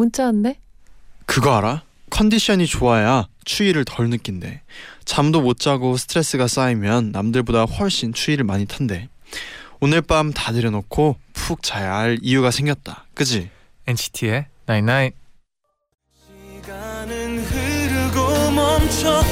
문자 왔네. 그거 알아? 컨디션이 좋아야 추위를 덜 느낀대. 잠도 못 자고 스트레스가 쌓이면 남들보다 훨씬 추위를 많이 탄대. 오늘 밤다 내려놓고 푹 자야 할 이유가 생겼다. 그지? NCT의 Night Night. 시간은 흐르고 멈춰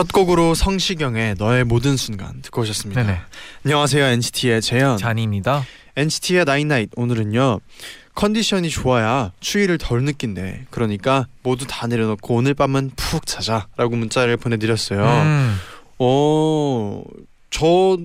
첫 곡으로 성시경의 너의 모든 순간 듣고 오셨습니다. 네네. 안녕하세요 NCT의 재현. 잔이입니다. NCT의 나인나잇 오늘은요 컨디션이 좋아야 추위를 덜 느낀대. 그러니까 모두 다 내려놓고 오늘 밤은 푹 자자라고 문자를 보내드렸어요. 음, 어 저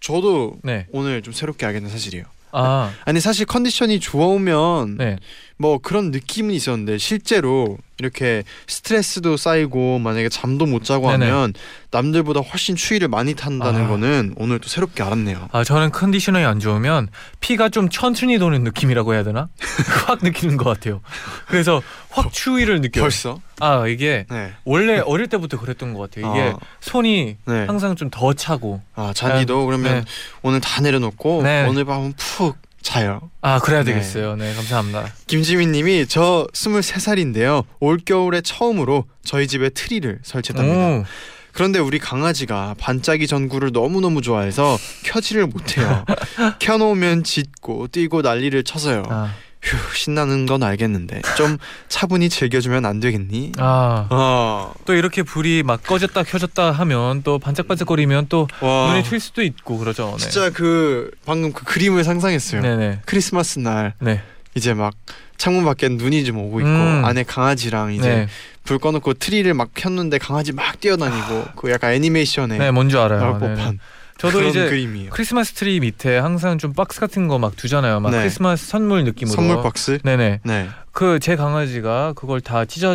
저도 네. 오늘 좀 새롭게 알게 된 사실이에요. 아, 아니 사실 컨디션이 좋으면 네. 뭐 그런 느낌은 있었는데 실제로 이렇게 스트레스도 쌓이고 만약에 잠도 못 자고 네네. 하면 남들보다 훨씬 추위를 많이 탄다는 아. 거는 오늘 또 새롭게 알았네요. 아 저는 컨디션이 안 좋으면 피가 좀 천천히 도는 느낌이라고 해야 되나? 확 느끼는 것 같아요. 그래서 확 추위를 느껴요. 벌써? 아 이게 네. 원래 어릴 때부터 그랬던 것 같아요. 이게 아. 손이 네. 항상 좀 더 차고. 아 잔디도 그러면 네. 오늘 다 내려놓고 네. 오늘 밤은 푹 자요. 아 그래야 네. 되겠어요. 네 감사합니다. 김지민님이 저 23살인데요. 올 겨울에 처음으로 저희 집에 트리를 설치했답니다. 오, 그런데 우리 강아지가 반짝이 전구를 너무너무 좋아해서 켜지를 못해요. 켜놓으면 짖고 뛰고 난리를 쳐서요. 아, 휴 신나는 건 알겠는데 좀 차분히 즐겨주면 안 되겠니? 아. 어, 또 이렇게 불이 막 꺼졌다 켜졌다 하면 또 반짝반짝거리면 또 와 눈이 튈 수도 있고 그러죠. 네. 진짜 그 방금 그 그림을 상상했어요. 네네. 크리스마스 날 네. 이제 막 창문 밖에 눈이 좀 오고 있고 음. 안에 강아지랑 이제 네. 불 꺼놓고 트리를 막 켰는데 강아지 막 뛰어다니고 그 약간 애니메이션에 네, 뭔지 알아요. 나올 네. 법한 저도 이제 그림이에요. 크리스마스 트리 밑에 항상 좀 박스 같은 거 막 두잖아요. 막 네. 크리스마스 선물 느낌으로. 선물 박스. 네네. 네. 그 제 강아지가 그걸 다 찢어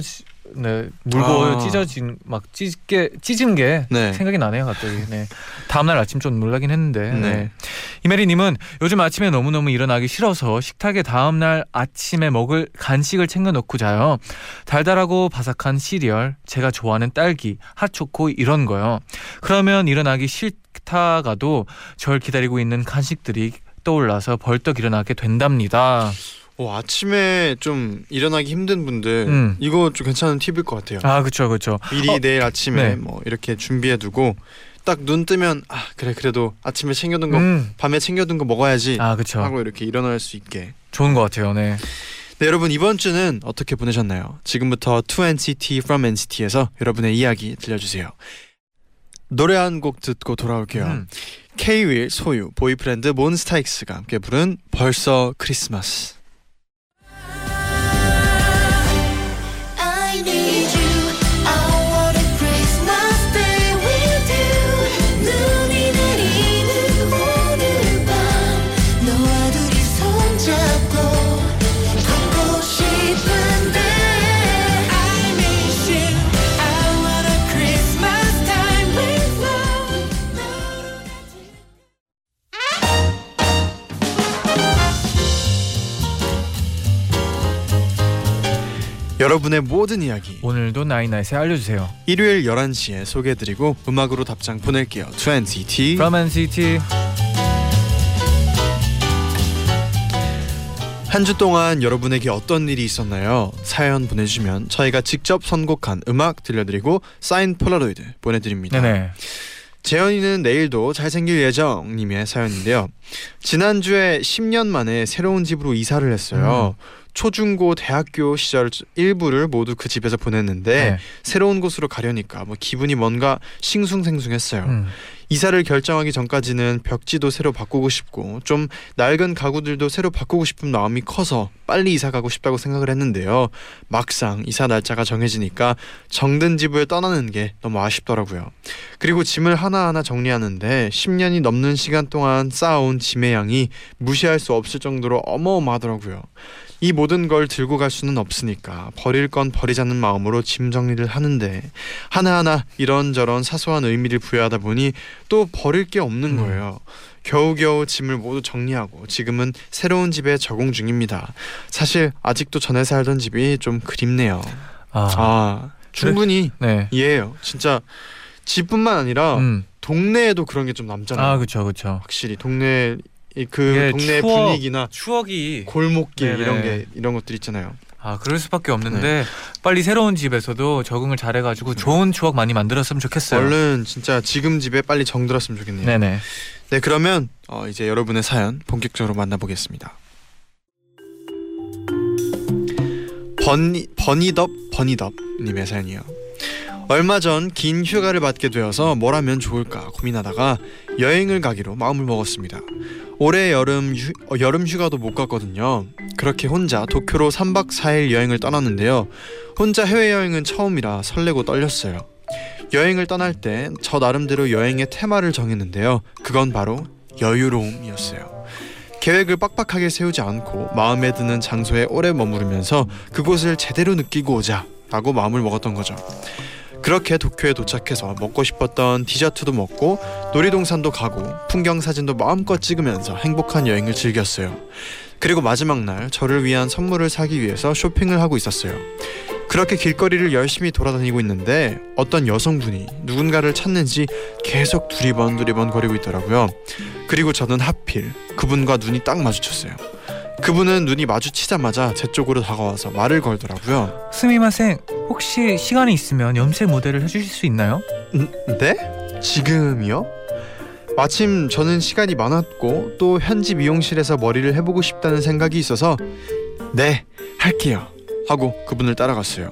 네 물고 아. 찢어진 막 찢게 찢은 게 네. 생각이 나네요 갑자기. 네. 다음 날 아침 좀 놀라긴 했는데. 네. 네. 이메리님은 요즘 아침에 너무 너무 일어나기 싫어서 식탁에 다음 날 아침에 먹을 간식을 챙겨 놓고 자요. 달달하고 바삭한 시리얼, 제가 좋아하는 딸기, 핫초코 이런 거요. 그러면 일어나기 싫다가도 절 기다리고 있는 간식들이 떠올라서 벌떡 일어나게 된답니다. 오, 아침에 좀 일어나기 힘든 분들 음. 이거 좀 괜찮은 팁일 것 같아요. 아 그렇죠 그렇죠. 미리 어, 내일 아침에 네. 뭐 이렇게 준비해 두고 딱 눈 뜨면 아 그래 그래도 아침에 챙겨둔 거 음. 밤에 챙겨둔 거 먹어야지 아 그렇죠. 하고 이렇게 일어날 수 있게. 좋은 것 같아요. 네. 네 여러분 이번 주는 어떻게 보내셨나요? 지금부터 2NCT from NCT에서 여러분의 이야기 들려주세요. 노래 한 곡 듣고 돌아올게요. 음. K-윌 소유 보이프렌드 몬스타엑스가 함께 부른 벌써 크리스마스. 여러분의 모든 이야기 오늘도 나이나잇에 알려주세요. 일요일 11시에 소개해드리고 음악으로 답장 보낼게요. 2NCT From NCT. 한 주 동안 여러분에게 어떤 일이 있었나요? 사연 보내주시면 저희가 직접 선곡한 음악 들려드리고 사인 폴라로이드 보내드립니다. 네네. 재현이는 내일도 잘생길 예정님의 사연인데요. 지난주에 10년 만에 새로운 집으로 이사를 했어요. 초중고 대학교 시절 일부를 모두 그 집에서 보냈는데 네. 새로운 곳으로 가려니까 뭐 기분이 뭔가 싱숭생숭했어요. 음. 이사를 결정하기 전까지는 벽지도 새로 바꾸고 싶고 좀 낡은 가구들도 새로 바꾸고 싶은 마음이 커서 빨리 이사 가고 싶다고 생각을 했는데요. 막상 이사 날짜가 정해지니까 정든 집을 떠나는 게 너무 아쉽더라고요. 그리고 짐을 하나하나 정리하는데 10년이 넘는 시간 동안 쌓아온 짐의 양이 무시할 수 없을 정도로 어마어마하더라고요. 이 모든 걸 들고 갈 수는 없으니까 버릴 건 버리자는 마음으로 짐 정리를 하는데 하나하나 이런저런 사소한 의미를 부여하다 보니 또 버릴 게 없는 음. 거예요. 겨우겨우 짐을 모두 정리하고 지금은 새로운 집에 적응 중입니다. 사실 아직도 전에 살던 집이 좀 그립네요. 아, 아 충분히 네. 이해해요. 진짜 집뿐만 아니라 음. 동네에도 그런 게 좀 남잖아요. 아, 그렇죠, 그렇죠. 확실히 동네 이- 그 동네 추억- 분위기나 추억이 골목길 네네. 이런 게 이런 것들 있잖아요. 아 그럴 수밖에 없는데 네. 빨리 새로운 집에서도 적응을 잘해가지고 좋은 추억 많이 만들었으면 좋겠어요. 얼른 진짜 지금 집에 빨리 정들었으면 좋겠네요. 네네. 네 그러면 어, 이제 여러분의 사연 본격적으로 만나보겠습니다. 버니 버니덥 버니덥 님의 사연이요. 얼마 전 긴 휴가를 받게 되어서 뭘 하면 좋을까 고민하다가 여행을 가기로 마음을 먹었습니다. 올해 여름 휴, 어, 여름 휴가도 못 갔거든요. 그렇게 혼자 도쿄로 3박 4일 여행을 떠났는데요. 혼자 해외 여행은 처음이라 설레고 떨렸어요. 여행을 떠날 때 저 나름대로 여행의 테마를 정했는데요. 그건 바로 여유로움이었어요. 계획을 빡빡하게 세우지 않고 마음에 드는 장소에 오래 머무르면서 그곳을 제대로 느끼고 오자 라고 마음을 먹었던 거죠. 그렇게 도쿄에 도착해서 먹고 싶었던 디저트도 먹고 놀이동산도 가고 풍경 사진도 마음껏 찍으면서 행복한 여행을 즐겼어요. 그리고 마지막 날 저를 위한 선물을 사기 위해서 쇼핑을 하고 있었어요. 그렇게 길거리를 열심히 돌아다니고 있는데 어떤 여성분이 누군가를 찾는지 계속 두리번 두리번 거리고 있더라고요. 그리고 저는 하필 그분과 눈이 딱 마주쳤어요. 그분은 눈이 마주치자마자 제 쪽으로 다가와서 말을 걸더라고요. 스미마생 혹시 시간이 있으면 염색 모델을 해주실 수 있나요? 음, 네? 지금이요? 마침 저는 시간이 많았고 또 현지 미용실에서 머리를 해보고 싶다는 생각이 있어서 네 할게요 하고 그분을 따라갔어요.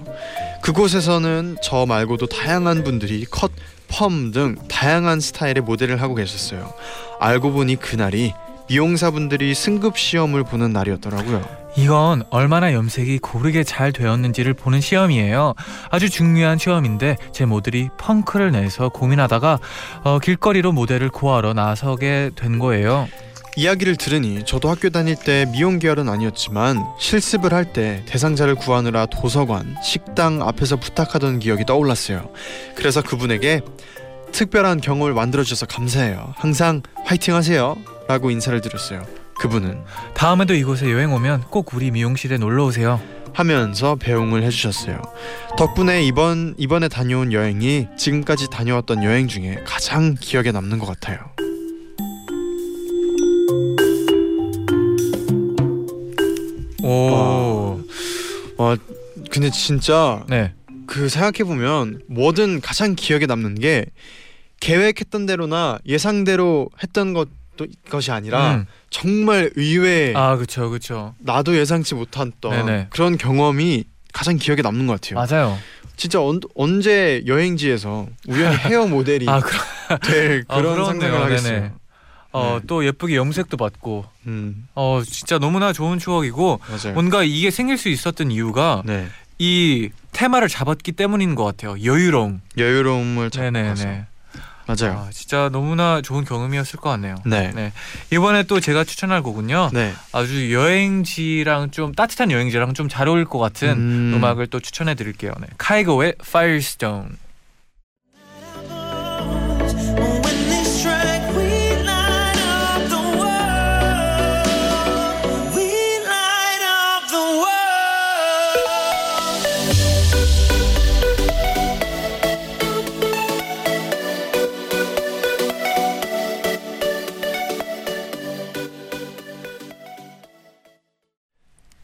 그곳에서는 저 말고도 다양한 분들이 컷, 펌 등 다양한 스타일의 모델을 하고 계셨어요. 알고 보니 그날이 미용사분들이 승급 시험을 보는 날이었더라고요. 이건 얼마나 염색이 고르게 잘 되었는지를 보는 시험이에요. 아주 중요한 시험인데 제 모델이 펑크를 내서 고민하다가 어, 길거리로 모델을 구하러 나서게 된 거예요. 이야기를 들으니 저도 학교 다닐 때 미용 계열은 아니었지만 실습을 할 때 대상자를 구하느라 도서관, 식당 앞에서 부탁하던 기억이 떠올랐어요. 그래서 그분에게 특별한 경험을 만들어 주셔서 감사해요. 항상 화이팅 하세요. 라고 인사를 드렸어요. 그분은 다음에도 이곳에 여행 오면 꼭 우리 미용실에 놀러 오세요. 하면서 배웅을 해주셨어요. 덕분에 이번 이번에 다녀온 여행이 지금까지 다녀왔던 여행 중에 가장 기억에 남는 것 같아요. 오. 와, 근데 진짜 네. 그 생각해 보면 뭐든 가장 기억에 남는 게 계획했던 대로나 예상대로 했던 것 도 것이 아니라 음. 정말 의외의 아, 그렇죠. 그렇죠. 나도 예상치 못했던 네네. 그런 경험이 가장 기억에 남는 것 같아요. 맞아요. 진짜 언, 언제 여행지에서 우연히 헤어 모델이 아, 될 아, 그런 그렇네요. 상상을 하겠어요. 네네. 어, 네. 또 예쁘게 염색도 받고 음, 어, 진짜 너무나 좋은 추억이고 맞아요. 뭔가 이게 생길 수 있었던 이유가 네, 이 테마를 잡았기 때문인 것 같아요. 여유로움. 여유로움을 잡아서. 맞아요. 아, 진짜 너무나 좋은 경험이었을 것 같네요. 네, 네. 이번에 또 제가 추천할 곡은요. 네. 아주 여행지랑 좀 따뜻한 여행지랑 좀 잘 어울릴 것 같은 음. 음. 악을또 추천해 드릴게요. 네. 카이고의 Firestone.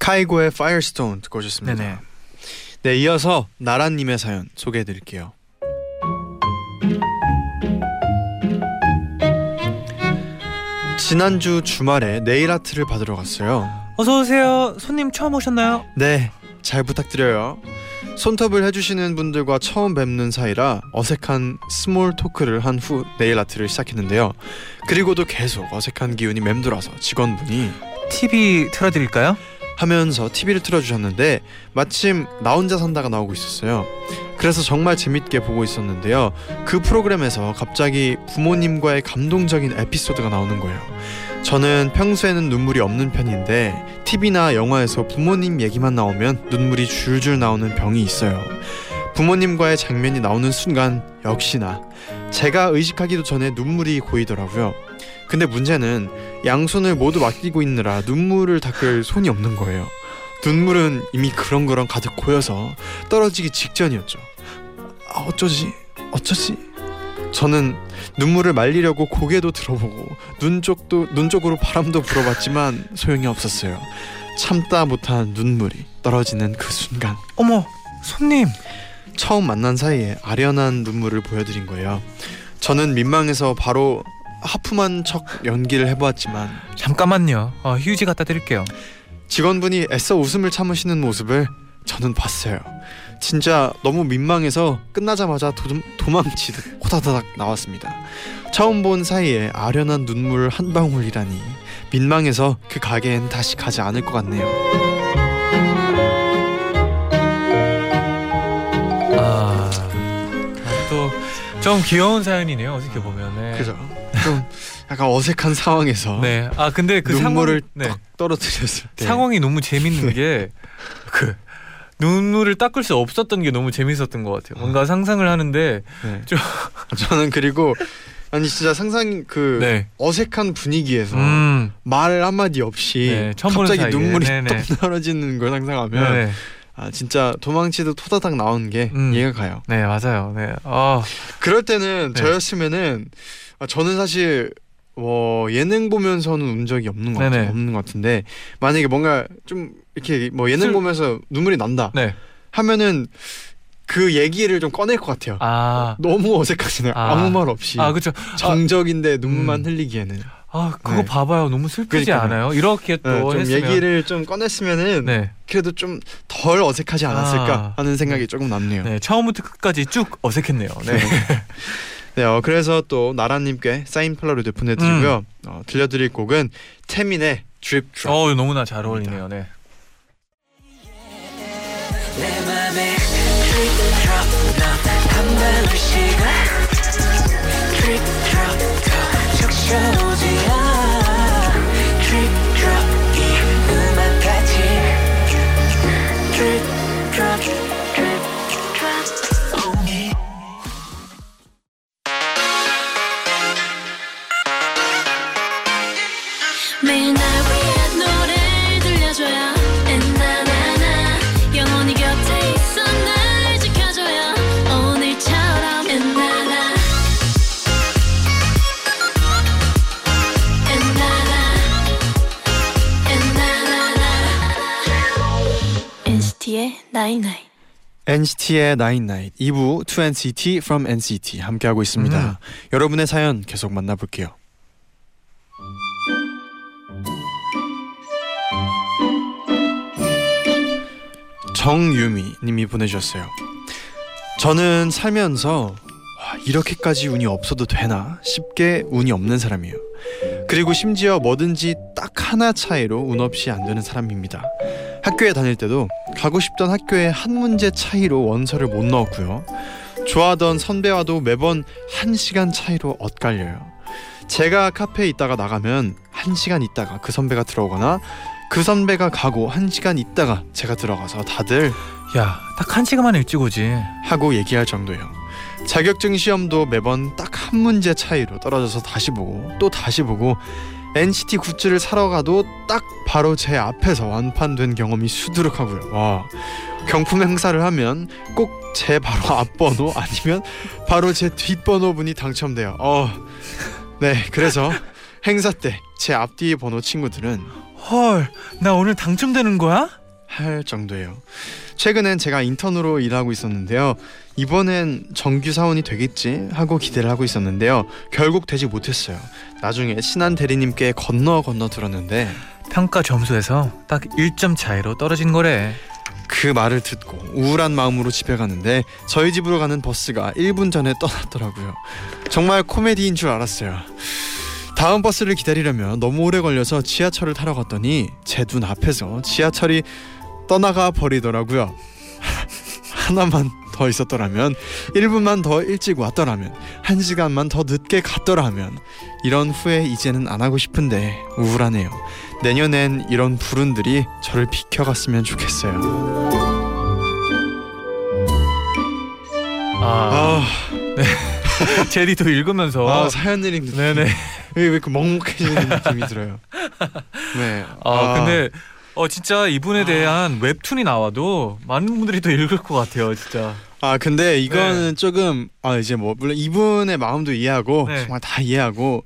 카이고의 Firestone 듣고 오셨습니다. 네네. 네, 이어서 나라님의 사연 소개해드릴게요. 지난주 주말에 네일 아트를 받으러 갔어요. 어서 오세요. 손님 처음 오셨나요? 네, 잘 부탁드려요. 손톱을 해주시는 분들과 처음 뵙는 사이라 어색한 small talk를 한 후 네일 아트를 시작했는데요. 그리고도 계속 어색한 기운이 맴돌아서 직원분이 TV 틀어드릴까요? 하면서 TV를 틀어주셨는데 마침 나 혼자 산다가 나오고 있었어요. 그래서 정말 재밌게 보고 있었는데요. 그 프로그램에서 갑자기 부모님과의 감동적인 에피소드가 나오는 거예요. 저는 평소에는 눈물이 없는 편인데 TV나 영화에서 부모님 얘기만 나오면 눈물이 줄줄 나오는 병이 있어요. 부모님과의 장면이 나오는 순간 역시나 제가 의식하기도 전에 눈물이 고이더라고요. 근데 문제는 양손을 모두 맡기고 있느라 눈물을 닦을 손이 없는 거예요. 눈물은 이미 그렁그렁 가득 고여서 떨어지기 직전이었죠. 아, 어쩌지? 어쩌지? 저는 눈물을 말리려고 고개도 들어보고 눈 쪽도 눈 쪽으로 바람도 불어봤지만 소용이 없었어요. 참다 못한 눈물이 떨어지는 그 순간 어머, 손님. 처음 만난 사이에 아련한 눈물을 보여드린 거예요. 저는 민망해서 바로 하품한 척 연기를 해보았지만 잠깐만요. 어, 휴지 갖다 드릴게요. 직원분이 애써 웃음을 참으시는 모습을 저는 봤어요. 진짜 너무 민망해서 끝나자마자 도, 도망치듯 호다다닥 나왔습니다. 처음 본 사이에 아련한 눈물 한 방울이라니 민망해서 그 가게엔 다시 가지 않을 것 같네요. 아, 또 좀 귀여운 사연이네요. 어떻게 보면은. 그죠? 좀 약간 어색한 상황에서 네. 아 근데 그 눈물을 상황, 네. 딱 떨어뜨렸을 때 상황이 너무 재밌는 게 그 눈물을 닦을 수 없었던 게 너무 재밌었던 것 같아요. 뭔가 상상을 하는데 네. 좀- 저는 그리고 아니 진짜 상상 그 네. 어색한 분위기에서 음. 말 한마디 없이 네, 갑자기 사이에. 눈물이 네네. 뚝 떨어지는 걸 상상하면 네. 아 진짜 도망치듯 토다닥 나오는 게 음. 이해가 가요. 네, 맞아요. 네. 아, 그럴 때는 네. 저였으면은 아, 저는 사실 뭐 예능 보면서는 운 적이 없는 것 같아요. 없는 것 같은데 만약에 뭔가 좀 이렇게 뭐 예능 슬- 보면서 눈물이 난다 네. 하면은 그 얘기를 좀 꺼낼 것 같아요. 아. 너무 어색하잖아요. 아. 아. 무말 없이 아, 그렇죠. 정적인데 눈만 음. 흘리기에는 아, 그거 네. 봐봐요. 너무 슬프지 그러니까요. 않아요? 이렇게 또 네, 좀 했으면 얘기를 좀 꺼냈으면은 네. 그래도 좀 덜 어색하지 않았을까 아. 하는 생각이 조금 남네요. 네, 처음부터 끝까지 쭉 어색했네요. 네. 네, 어, 그래서 또 나라님께 사인 폴라로이드 보내드리고요. 음. 어, 들려드릴 곡은 태민의 드립 드롭. 어, 너무나 잘 어울리네요. 네. 내 NCT의 night night NCT의 night night 2부 2NCT from NCT 함께하고 있습니다. 음. 여러분의 사연 계속 만나볼게요. 정유미 님이 보내주셨어요. 저는 살면서 와, 이렇게까지 운이 없어도 되나 싶게 운이 없는 사람이에요. 그리고 심지어 뭐든지 딱 하나 차이로 운 없이 안 되는 사람입니다. 학교에 다닐 때도 가고 싶던 학교에 한 문제 차이로 원서를 못 넣었고요. 좋아하던 선배와도 매번 한 시간 차이로 엇갈려요. 제가 카페에 있다가 나가면 한 시간 있다가 그 선배가 들어오거나 그 선배가 가고 한 시간 있다가 제가 들어가서 다들 야, 딱 한 시간만 일찍 오지. 하고 얘기할 정도예요. 자격증 시험도 매번 딱 한 문제 차이로 떨어져서 다시 보고 또 다시 보고 NCT 굿즈를 사러 가도 딱 바로 제 앞에서 완판된 경험이 수두룩하고요. 와 경품 행사를 하면 꼭 제 바로 앞번호 아니면 바로 제 뒷번호 분이 당첨돼요. 어, 네 그래서 행사 때 제 앞뒤 번호 친구들은 헐, 나 오늘 당첨되는 거야? 할 정도예요. 최근엔 제가 인턴으로 일하고 있었는데요. 이번엔 정규 사원이 되겠지 하고 기대를 하고 있었는데요. 결국 되지 못했어요. 나중에 친한 대리님께 건너 건너 들었는데 평가 점수에서 딱 1점 차이로 떨어진 거래. 그 말을 듣고 우울한 마음으로 집에 가는데 저희 집으로 가는 버스가 1분 전에 떠났더라고요. 정말 코미디인 줄 알았어요. 다음 버스를 기다리려면 너무 오래 걸려서 지하철을 타러 갔더니 제 눈 앞에서 지하철이 떠나가 버리더라고요. 하나만 더 있었더라면 1분만 더 일찍 왔더라면 1시간만 더 늦게 갔더라면 이런 후회 이제는 안 하고 싶은데 우울하네요. 내년엔 이런 불운들이 저를 비켜갔으면 좋겠어요. 아, 아, 제리도 읽으면서 아 사연 읽는 느낌. 네네. 왜 이렇게 먹먹해지는 느낌이 들어요. 네. 아, 근데 어 진짜 이분에 대한 웹툰이 나와도 많은 분들이 또 읽을 것 같아요, 진짜. 아 근데 이거는 조금 아 이제 뭐 물론 이분의 마음도 이해하고 네. 정말 다 이해하고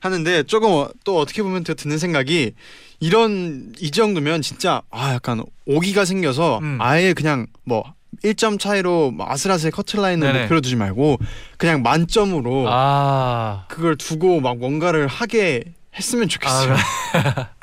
하는데 조금 어- 또 어떻게 보면 더 드는 생각이 이런 이 정도면 진짜 아 약간 오기가 생겨서 음. 아예 그냥 뭐 1점 차이로 뭐 아슬아슬 커트라인을 네네. 목표로 두지 말고 그냥 만점으로 아. 그걸 두고 막 뭔가를 하게 했으면 좋겠어요.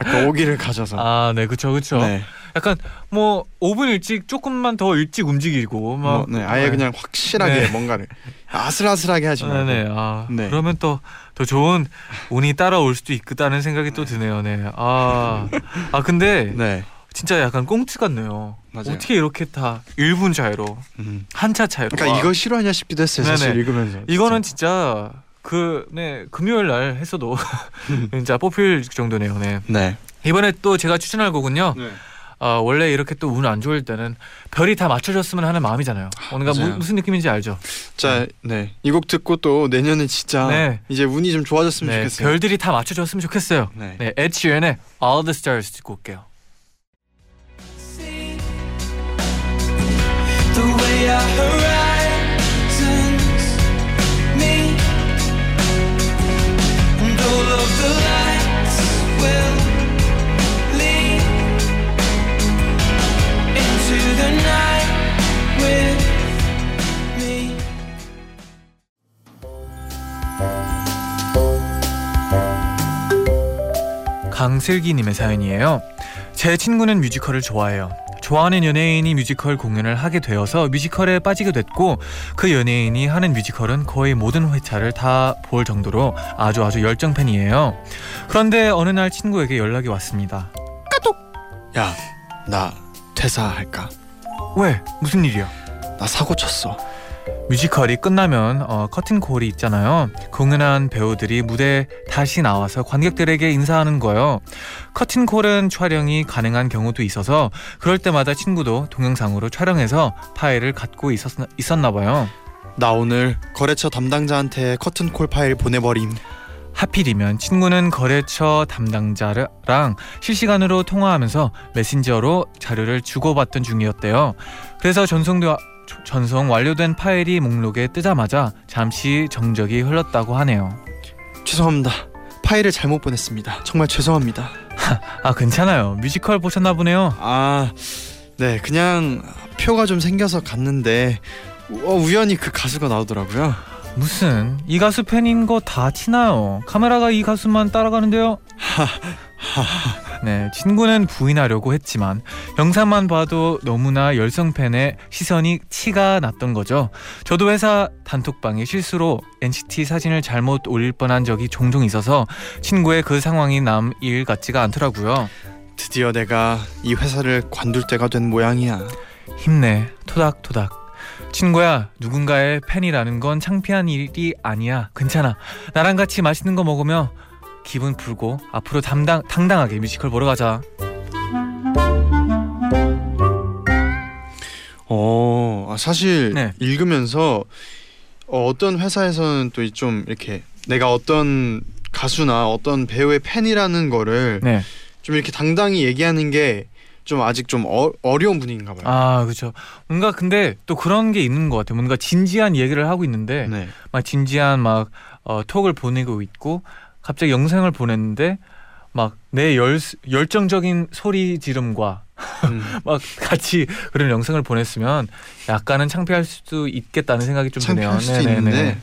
약간 오기를 가져서. 아, 네, 그쵸, 그쵸. 네. 약간 뭐 5분 일찍 조금만 더 일찍 움직이고 막 뭐, 네, 아예 그냥 확실하게 네. 뭔가를 아슬아슬하게 하지 말고. 네네. 아, 네. 그러면 또 더 좋은 운이 따라올 수도 있겠다는 생각이 또 드네요. 네. 아, 아 근데 네. 진짜 약간 꽁트 같네요. 맞아요. 어떻게 이렇게 다 1분 차이로 음. 한차 차이로. 그러니까 와. 이거 싫어하냐 싶기도 했어요. 사실 네네. 읽으면서. 이거는 진짜 그 네, 금요일 날 했어도 진짜 뽑힐 정도네요. 네. 네. 이번에 또 제가 추천할 곡은요. 네. 아, 원래 이렇게 또 운 안 좋을 때는 별이 다 맞춰졌으면 하는 마음이잖아요. 뭔가 무. 무슨 느낌인지 알죠? 자, 네. 이 곡 듣고 또 내년에 진짜 네. 이제 운이 좀 좋아졌으면 네, 좋겠어요. 별들이 다 맞춰졌으면 좋겠어요. 네. 네, Ed Sheeran의 All the Stars 듣고 올게요. The way our 강슬기님의 사연이에요. 제 친구는 뮤지컬을 좋아해요. 좋아하는 연예인이 뮤지컬 공연을 하게 되어서 뮤지컬에 빠지게 됐고 그 연예인이 하는 뮤지컬은 거의 모든 회차를 다 볼 정도로 아주 아주 열성 팬이에요. 그런데 어느 날 친구에게 연락이 왔습니다. 야, 나 퇴사할까? 왜? 무슨 일이야? 나 사고 쳤어. 뮤지컬이 끝나면 어, 커튼콜이 있잖아요. 공연한 배우들이 무대에 다시 나와서 관객들에게 인사하는 거예요. 커튼콜은 촬영이 가능한 경우도 있어서 그럴 때마다 친구도 동영상으로 촬영해서 파일을 갖고 있었나, 있었나 봐요. 나 오늘 거래처 담당자한테 커튼콜 파일 보내버림. 하필이면 친구는 거래처 담당자랑 실시간으로 통화하면서 메신저로 자료를 주고받던 중이었대요. 그래서 전송도 전송 완료된 파일이 목록에 뜨자마자 잠시 정적이 흘렀다고 하네요. 죄송합니다. 파일을 잘못 보냈습니다. 정말 죄송합니다. 아 괜찮아요. 뮤지컬 보셨나 보네요. 아, 네, 그냥 표가 좀 생겨서 갔는데 어, 우연히 그 가수가 나오더라고요. 무슨 이 가수 팬인 거 다 티나요. 카메라가 이 가수만 따라가는데요. 네, 친구는 부인하려고 했지만 영상만 봐도 너무나 열성 팬의 시선이 티가 났던 거죠. 저도 회사 단톡방에 실수로 NCT 사진을 잘못 올릴 뻔한 적이 종종 있어서 친구의 그 상황이 남 일 같지가 않더라고요. 드디어 내가 이 회사를 관둘 때가 된 모양이야. 힘내, 토닥토닥. 친구야, 누군가의 팬이라는 건 창피한 일이 아니야. 괜찮아. 나랑 같이 맛있는 거 먹으며 기분 풀고 앞으로 담당 당당하게 뮤지컬 보러 가자. 어, 아, 사실 네. 읽으면서 어, 어떤 회사에서는 또 좀 이렇게 내가 어떤 가수나 어떤 배우의 팬이라는 거를 네. 좀 이렇게 당당히 얘기하는 게 좀 아직 좀 어, 어려운 분위기인가 봐요. 아, 그렇죠. 뭔가 근데 또 그런 게 있는 것 같아요. 뭔가 진지한 얘기를 하고 있는데 네. 막 진지한 막 어, 톡을 보내고 있고 갑자기 영상을 보냈는데 막 내 열정적인 소리 지름과 음. 막 같이 그런 영상을 보냈으면 약간은 창피할 수도 있겠다는 생각이 좀 드네요. 창피할 수도 네네네. 있는데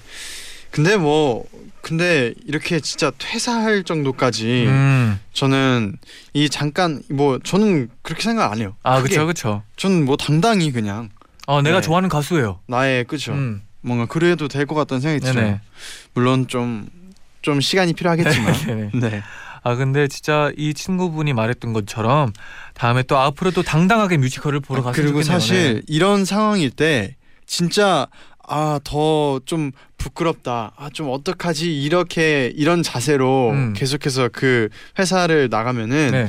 근데 뭐 근데 이렇게 진짜 퇴사할 정도까지 음. 저는 이 잠깐 뭐 저는 그렇게 생각 안 해요. 아 크게. 그렇죠 그렇죠. 저는 뭐 당당히 그냥 어 내가 네. 좋아하는 가수예요. 나의 그죠. 음. 뭔가 그래도 될 것 같다는 생각이 들어요. 물론 좀 좀 시간이 필요하겠지만. 네네. 네. 아 근데 진짜 이 친구분이 말했던 것처럼 다음에 또 앞으로도 당당하게 뮤지컬을 보러 아, 갔으면 그리고 좋겠네요. 사실 네. 이런 상황일 때 진짜 아 더 좀 부끄럽다. 아 좀 어떡하지 이렇게 이런 자세로 음. 계속해서 그 회사를 나가면은 네.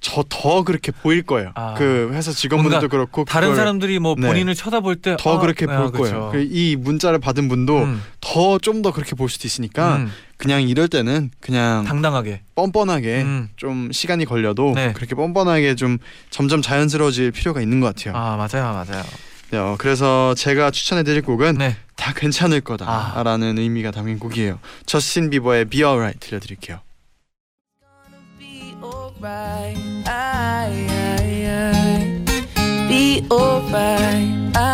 저더 그렇게 보일 거예요. 아. 그 회사 직원분들도 그렇고 다른 사람들이 뭐 네. 본인을 쳐다볼 때더 아, 그렇게 아, 볼 그렇죠. 거예요. 그이 문자를 받은 분도 음, 더좀더 그렇게 볼 수도 있으니까 음, 그냥 이럴 때는 그냥 당당하게. 뻔뻔하게 음. 좀 시간이 걸려도 네. 그렇게 뻔뻔하게 좀 점점 자연스러워질 필요가 있는 것 같아요. 아 맞아요 맞아요. 네, 어, 그래서 제가 추천해드릴 곡은 네. 다 괜찮을 아. 거다라는 의미가 담긴 곡이에요. 저스틴 비버의 Be Alright 들려드릴게요. be alright.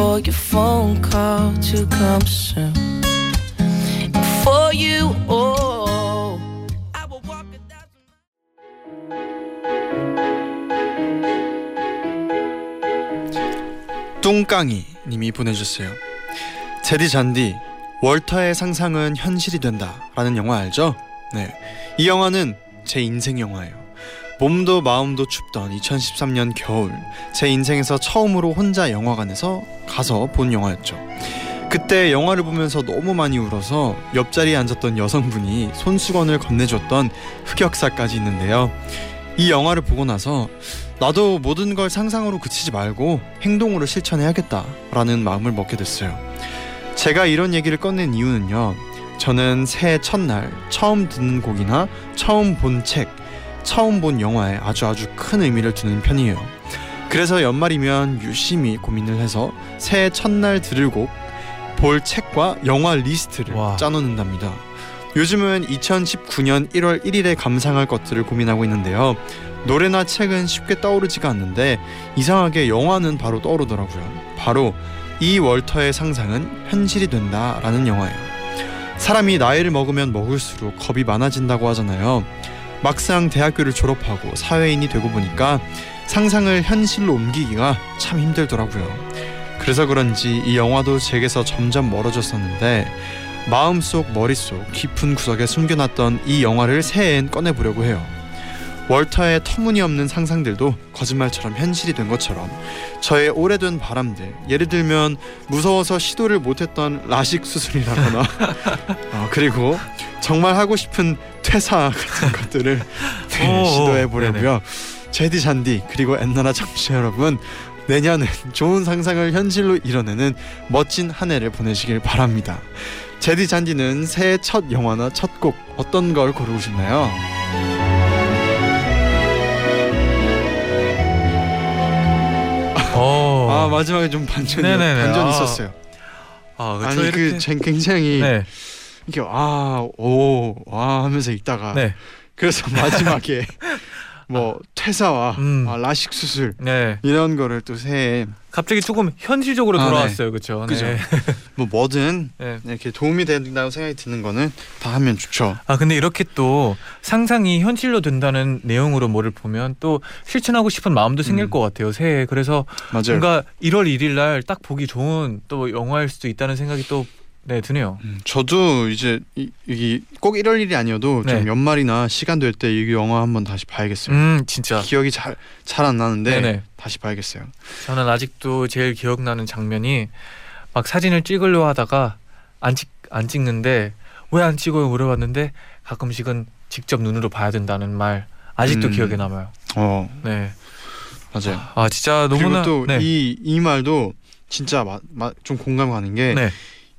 For your phone call to come soon. For you, oh, I will walk a thousand. 뚱깡이 님이 보내주셨어요. 제디 잔디 월터의 상상은 현실이 된다라는 영화 알죠? 네, 이 영화는 제 인생 영화예요. 몸도 마음도 춥던 2013년 겨울 제 인생에서 처음으로 혼자 영화관에서 가서 본 영화였죠. 그때 영화를 보면서 너무 많이 울어서 옆자리에 앉았던 여성분이 손수건을 건네줬던 흑역사까지 있는데요. 이 영화를 보고 나서 나도 모든 걸 상상으로 그치지 말고 행동으로 실천해야겠다라는 마음을 먹게 됐어요. 제가 이런 얘기를 꺼낸 이유는요. 저는 새해 첫날 처음 듣는 곡이나 처음 본 책, 처음 본 영화에 아주 아주 큰 의미를 두는 편이에요. 그래서 연말이면 유심히 고민을 해서 새해 첫날 들을 곡, 볼 책과 영화 리스트를 와. 짜놓는답니다. 요즘은 2019년 1월 1일에 감상할 것들을 고민하고 있는데요. 노래나 책은 쉽게 떠오르지가 않는데 이상하게 영화는 바로 떠오르더라고요. 바로 이 월터의 상상은 현실이 된다라는 영화예요. 사람이 나이를 먹으면 먹을수록 겁이 많아진다고 하잖아요. 막상 대학교를 졸업하고 사회인이 되고 보니까 상상을 현실로 옮기기가 참 힘들더라고요. 그래서 그런지 이 영화도 제게서 점점 멀어졌었는데 마음속 머릿속 깊은 구석에 숨겨놨던 이 영화를 새해엔 꺼내보려고 해요. 월터의 터무니없는 상상들도 거짓말처럼 현실이 된 것처럼 저의 오래된 바람들 예를 들면 무서워서 시도를 못했던 라식 수술이라거나 어, 그리고 정말 하고 싶은 퇴사 같은 것들을 네, 오, 시도해 보려고요. 제디 잔디 그리고 엔나나 청취자 여러분 내년은 좋은 상상을 현실로 이뤄내는 멋진 한 해를 보내시길 바랍니다. 제디 잔디는 새해 첫 영화나 첫 곡 어떤 걸 고르셨나요? 어. 아 마지막에 좀 반전이 네네네. 반전 아, 있었어요. 아, 그렇죠. 아니 이렇게- 그전 굉장히 네. 이렇게 아오와 하면서 읽다가 네. 그래서 마지막에 뭐 퇴사와 음. 아, 라식 수술 네. 이런 거를 또 새해 갑자기 조금 현실적으로 아, 네. 돌아왔어요. 그렇죠. 그죠. 네. 뭐 뭐든 네. 이렇게 도움이 된다고 생각이 드는 거는 다 하면 좋죠. 아 근데 이렇게 또 상상이 현실로 된다는 내용으로 뭐를 보면 또 실천하고 싶은 마음도 생길 음. 것 같아요. 새해. 그래서 맞아요. 뭔가 1월 1일 날 딱 보기 좋은 또 영화일 수도 있다는 생각이 또 네, 드네요. 음, 저도 이제 이, 이꼭 1월 일이 아니어도 네. 좀 연말이나 시간 될 때 이 영화 한번 다시 봐야겠어요. 음, 진짜. 기억이 잘 잘 안 나는데 네네. 다시 봐야겠어요. 저는 아직도 제일 기억나는 장면이 막 사진을 찍으려 하다가 안 찍 안 찍는데 왜 안 찍어요 물어봤는데 가끔씩은 직접 눈으로 봐야 된다는 말 아직도 음. 기억에 남아요. 어 네. 맞아요. 아 진짜 너무나 그리고 네. 또이이 말도 진짜 마, 마, 좀 공감 가는 게 네.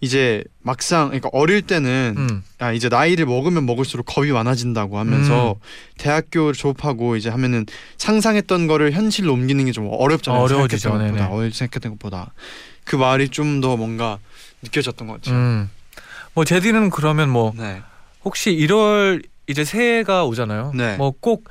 이제 막상 그러니까 어릴 때는 음. 아 이제 나이를 먹으면 먹을수록 겁이 많아진다고 하면서 음. 대학교 졸업하고 이제 하면은 상상했던 거를 현실로 옮기는 게 좀 어렵잖아요. 어려워지죠. 생각했던 것보다. 어릴 생각했던 것보다 그 말이 좀 더 뭔가 느껴졌던 것 같아요. 음. 뭐 제디는 그러면 뭐 네. 혹시 1월 이제 새해가 오잖아요. 네. 뭐꼭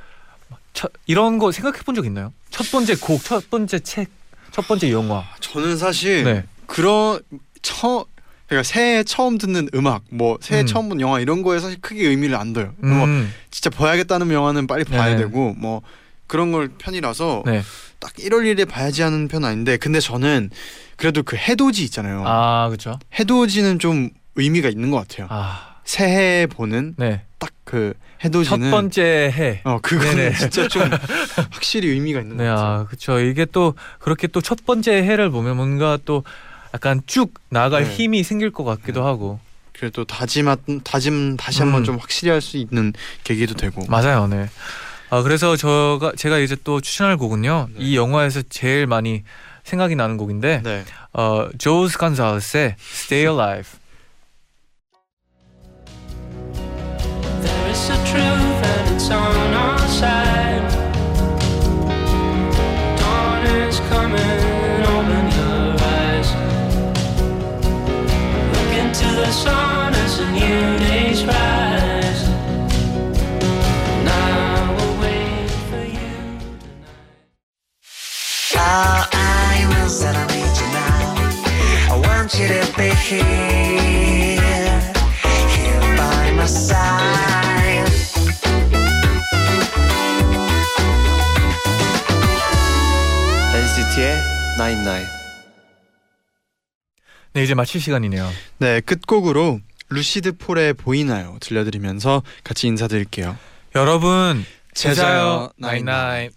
이런 거 생각해 본 적 있나요? 첫 번째 곡, 첫 번째 책, 첫 번째 영화. 저는 사실 네. 그런 처 그러니까 새해 처음 듣는 음악, 뭐 새해 음. 처음 본 영화 이런 거에 사실 크게 의미를 안 둬요. 뭐 음, 진짜 봐야겠다는 영화는 빨리 봐야 네. 되고 뭐 그런 걸 편이라서 네. 딱 1월 1일에 봐야지 하는 편 아닌데 근데 저는 그래도 그 해돋이 있잖아요. 아, 그렇죠. 해돋이는 좀 의미가 있는 것 같아요. 아, 새해 보는 네. 딱그첫 해돋이는 번째 해. 어 그거는 네네. 진짜 좀 확실히 의미가 있는 것 네, 같아요. 아, 그렇죠. 이게 또 그렇게 또 첫 번째 해를 보면 뭔가 또 약간 쭉 나갈 네. 힘이 생길 것 같기도 하고. 그래도 다짐 다짐 다시 한번 음. 좀 확실히 할 수 있는 계기도 되고. 맞아요, 네. 아 그래서 저가 제가 이제 또 추천할 곡은요. 네. 이 영화에서 제일 많이 생각이 나는 곡인데, 네. 어 조스 간살스의 Stay Alive. 네 이제 마칠 시간이네요. 네, 끝곡으로 루시드 폴의 보이나요? 들려드리면서 같이 인사드릴게요. 여러분 제자요 나잇나잇